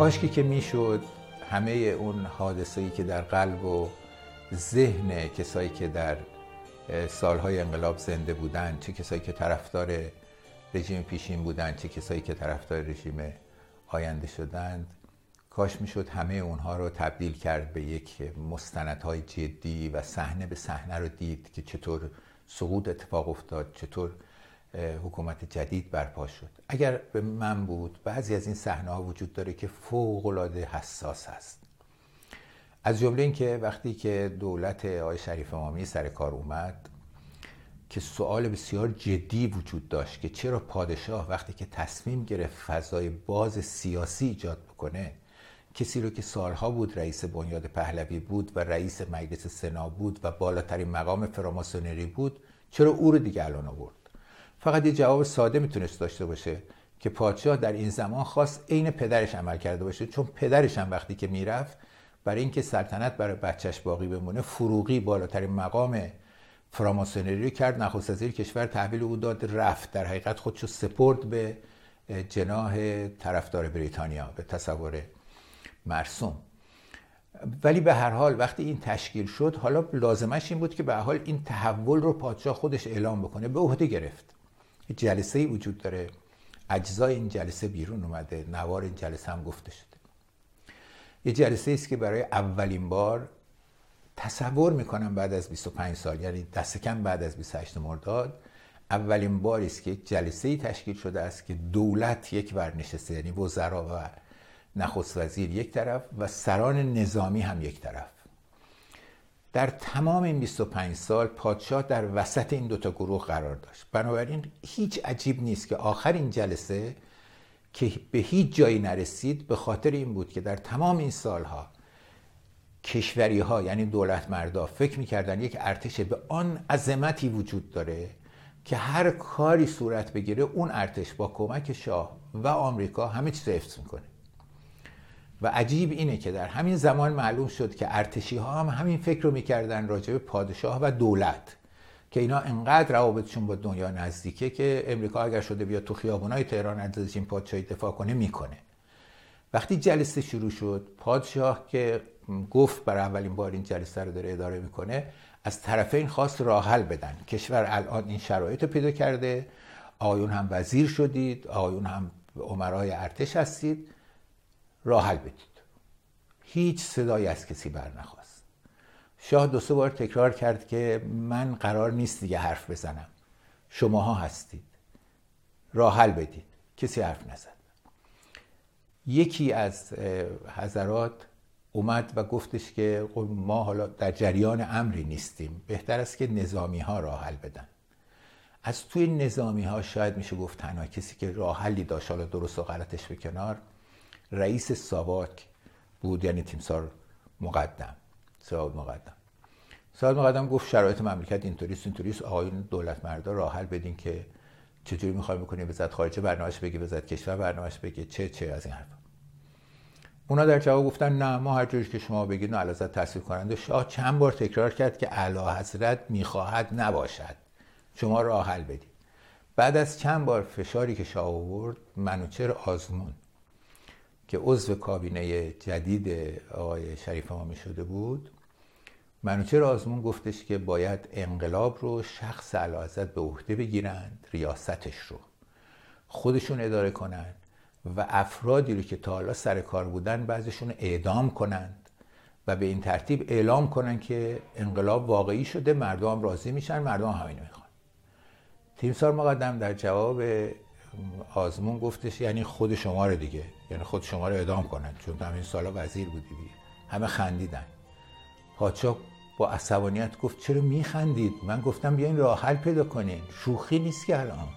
کاشکی که می‌شد همه اون حادثه‌ای که در قلب و ذهن کسایی که در سالهای انقلاب زنده بودن چه کسایی که طرفدار رژیم پیشین بودن چه کسایی که طرفدار رژیم آینده شدند کاش می‌شد همه اونها رو تبدیل کرد به یک مستندهای جدی و صحنه به صحنه رو دید که چطور سقوط اتفاق افتاد چطور حکومت جدید برپا شد. اگر به من بود بعضی از این صحنه ها وجود داره که فوق العاده حساس هست. از جمله اینکه وقتی که دولت آقای شریف امامی سر کار اومد که سوال بسیار جدی وجود داشت که چرا پادشاه وقتی که تصمیم گرفت فضای باز سیاسی ایجاد بکنه کسی رو که سالها بود رئیس بنیاد پهلوی بود و رئیس مجلس سنا بود و بالاترین مقام فراماسونری بود چرا او رو دیگه الان آورد؟ فقط یه جواب ساده می‌تونست داشته باشه که پادشاه در این زمان خواست عین پدرش عمل کرده باشه چون پدرش هم وقتی که می‌رفت برای اینکه سلطنت برای بچهش باقی بمونه فروغی بالاترین مقام فراماسونری کرد نخست وزیر کشور تحویل او داد رفت. در حقیقت خودشو سپرد به جناه طرفدار بریتانیا به تصور مرسوم. ولی به هر حال وقتی این تشکیل شد حالا لازمش این بود که به هر حال این تحول رو پادشاه خودش اعلام بکنه به عهده گرفت. جلسه ای وجود داره. اجزای این جلسه بیرون اومده. نوار این جلسه هم گفته شده. یه جلسه است که برای اولین بار تصور می‌کنم بعد از 25 سال یعنی دست کم بعد از 28 مرداد اولین باری است که جلسه ای تشکیل شده است که دولت یک ورنشسته یعنی وزرا و نخست وزیر یک طرف و سران نظامی هم یک طرف. در تمام این 25 سال پادشاه در وسط این دوتا گروه قرار داشت. بنابراین هیچ عجیب نیست که آخر این جلسه که به هیچ جایی نرسید به خاطر این بود که در تمام این سالها کشوری ها یعنی دولت مردا فکر می‌کردن یک ارتش به آن عظمتی وجود داره که هر کاری صورت بگیره اون ارتش با کمک شاه و آمریکا همه چیز حفظ می‌کنه. و عجیب اینه که در همین زمان معلوم شد که ارتشی ها هم همین فکر رو می‌کردن راجع به پادشاه و دولت که اینا انقدر روابطشون با دنیا نزدیکه که امریکا اگر شده بیاد تو خیابونای تهران از این پادشاهی دفاع کنه می‌کنه. وقتی جلسه شروع شد پادشاه که گفت برای اولین بار این جلسه رو داره اداره می‌کنه از طرفین خواست راه حل بدن. کشور الان این شرایط پیدا کرده. آقایون هم وزیر شدید. آقایون هم عمرای ارتش هستید. راه حل بدید. هیچ صدایی از کسی بر نخواست. شاه دو سه بار تکرار کرد که من قرار نیست دیگه حرف بزنم. شماها هستید. راه حل بدید. کسی حرف نزد. یکی از حضرات اومد و گفتش که خب ما حالا در جریان امری نیستیم. بهتر است که نظامی ها راه حل بدن. از توی نظامی ها شاید میشه گفت تنها کسی که راه حلی داشت حالا درست و غلطش به کنار رئیس ساواک بود یعنی تیمسار مقدم سواد مقدم. سواد مقدم گفت شرایط مملکت اینطوریست اینطوریست آقایون دولت مردا راه حل بدین که چجوری می‌خوای بکنی وزارت خارجه برنامه‌اش بگی وزارت کشور برنامه‌اش بگی چه چه از این حرفا. اونا در جواب گفتن نه ما هر جوری که شما بگید علازت تصویر کننده شاه چند بار تکرار کرد که اعلی حضرت می‌خواهد نباشد. شما راه حل بدید بعد از چند بار فشاری که شاه آورد منوچر آزمون که عضو کابینه جدید آقای شریف امامی شده بود منوچهر آزمون گفتش که باید انقلاب رو شخص علازت به عهده بگیرند ریاستش رو خودشون اداره کنند و افرادی رو که تا حالا سر کار بودن بعضشون اعدام کنند و به این ترتیب اعلام کنند که انقلاب واقعی شده مردم راضی میشن مردم همینو می‌خوان. تیمسار مقدم در جواب آزمون گفتش یعنی خود شما رو دیگه یعنی خود شما رو اعدام کنند چون همین سالا وزیر بودی دیگه. همه خندیدن. پادشاه با عصبانیت گفت چرا میخندید؟ من گفتم بیاین راه حل پیدا کنین. شوخی نیست که الان.